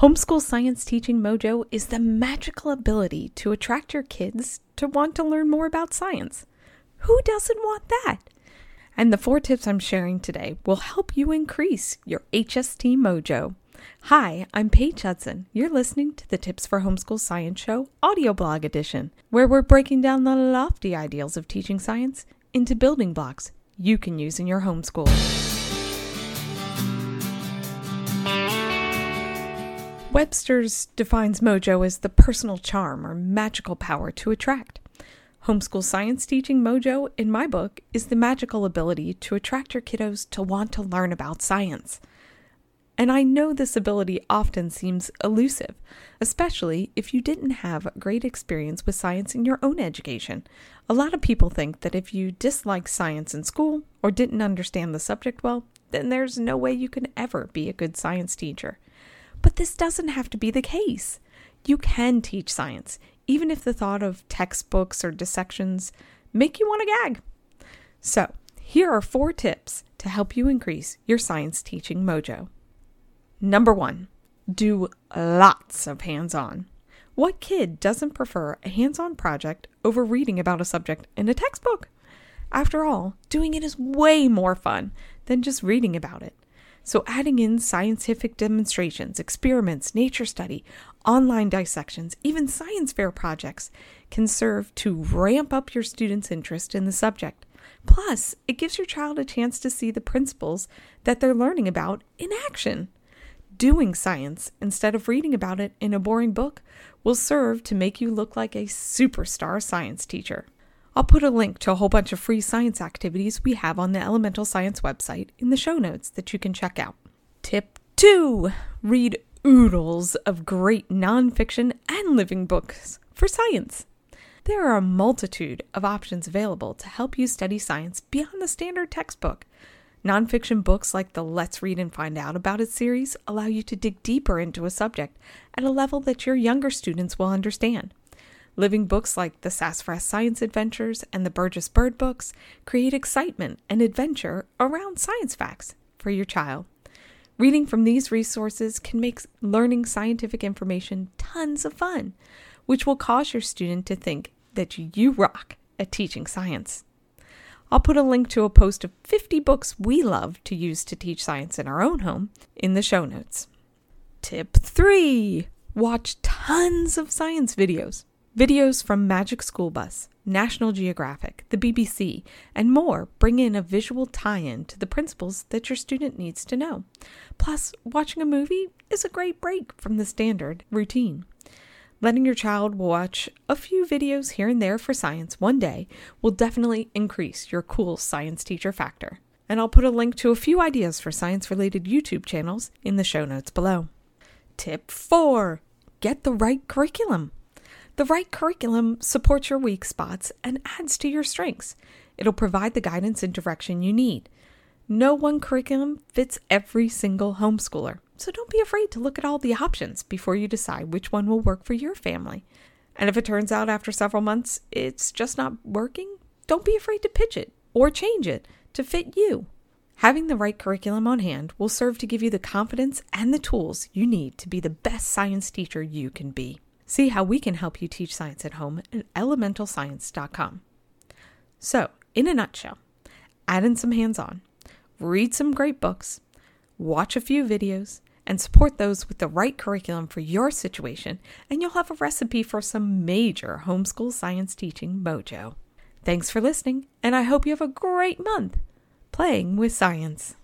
Homeschool Science Teaching Mojo is the magical ability to attract your kids to want to learn more about science. Who doesn't want that? And the four tips I'm sharing today will help you increase your HST mojo. Hi, I'm Paige Hudson. You're listening to the Tips for Homeschool Science Show audio blog edition, where we're breaking down the lofty ideals of teaching science into building blocks you can use in your homeschool. Webster's defines mojo as the personal charm or magical power to attract. Homeschool science teaching mojo, in my book, is the magical ability to attract your kiddos to want to learn about science. And I know this ability often seems elusive, especially if you didn't have great experience with science in your own education. A lot of people think that if you dislike science in school or didn't understand the subject well, then there's no way you can ever be a good science teacher. But this doesn't have to be the case. You can teach science, even if the thought of textbooks or dissections make you want to gag. So, here are four tips to help you increase your science teaching mojo. Number one, do lots of hands on. What kid doesn't prefer a hands on project over reading about a subject in a textbook? After all, doing it is way more fun than just reading about it. So, adding in scientific demonstrations, experiments, nature study, online dissections, even science fair projects can serve to ramp up your students' interest in the subject. Plus, it gives your child a chance to see the principles that they're learning about in action. Doing science instead of reading about it in a boring book will serve to make you look like a superstar science teacher. I'll put a link to a whole bunch of free science activities we have on the Elemental Science website in the show notes that you can check out. Tip 2 Read oodles of great nonfiction and living books for science. There are a multitude of options available to help you study science beyond the standard textbook. Nonfiction books like the Let's Read and Find Out About It series allow you to dig deeper into a subject at a level that your younger students will understand. Living books like the Sassafras Science Adventures and the Burgess Bird books create excitement and adventure around science facts for your child. Reading from these resources can make learning scientific information tons of fun, which will cause your student to think that you rock at teaching science. I'll put a link to a post of 50 books we love to use to teach science in our own home in the show notes. Tip 3 Watch tons of science videos. Videos from Magic School Bus, National Geographic, the BBC, and more bring in a visual tie in to the principles that your student needs to know. Plus, watching a movie is a great break from the standard routine. Letting your child watch a few videos here and there for science one day will definitely increase your cool science teacher factor. And I'll put a link to a few ideas for science related YouTube channels in the show notes below. Tip 4 Get the right curriculum. The right curriculum supports your weak spots and adds to your strengths. It'll provide the guidance and direction you need. No one curriculum fits every single homeschooler, so don't be afraid to look at all the options before you decide which one will work for your family. And if it turns out after several months it's just not working, don't be afraid to pitch it or change it to fit you. Having the right curriculum on hand will serve to give you the confidence and the tools you need to be the best science teacher you can be. See how we can help you teach science at home at elementalscience.com. So, in a nutshell, add in some hands on, read some great books, watch a few videos, and support those with the right curriculum for your situation, and you'll have a recipe for some major homeschool science teaching mojo. Thanks for listening, and I hope you have a great month playing with science.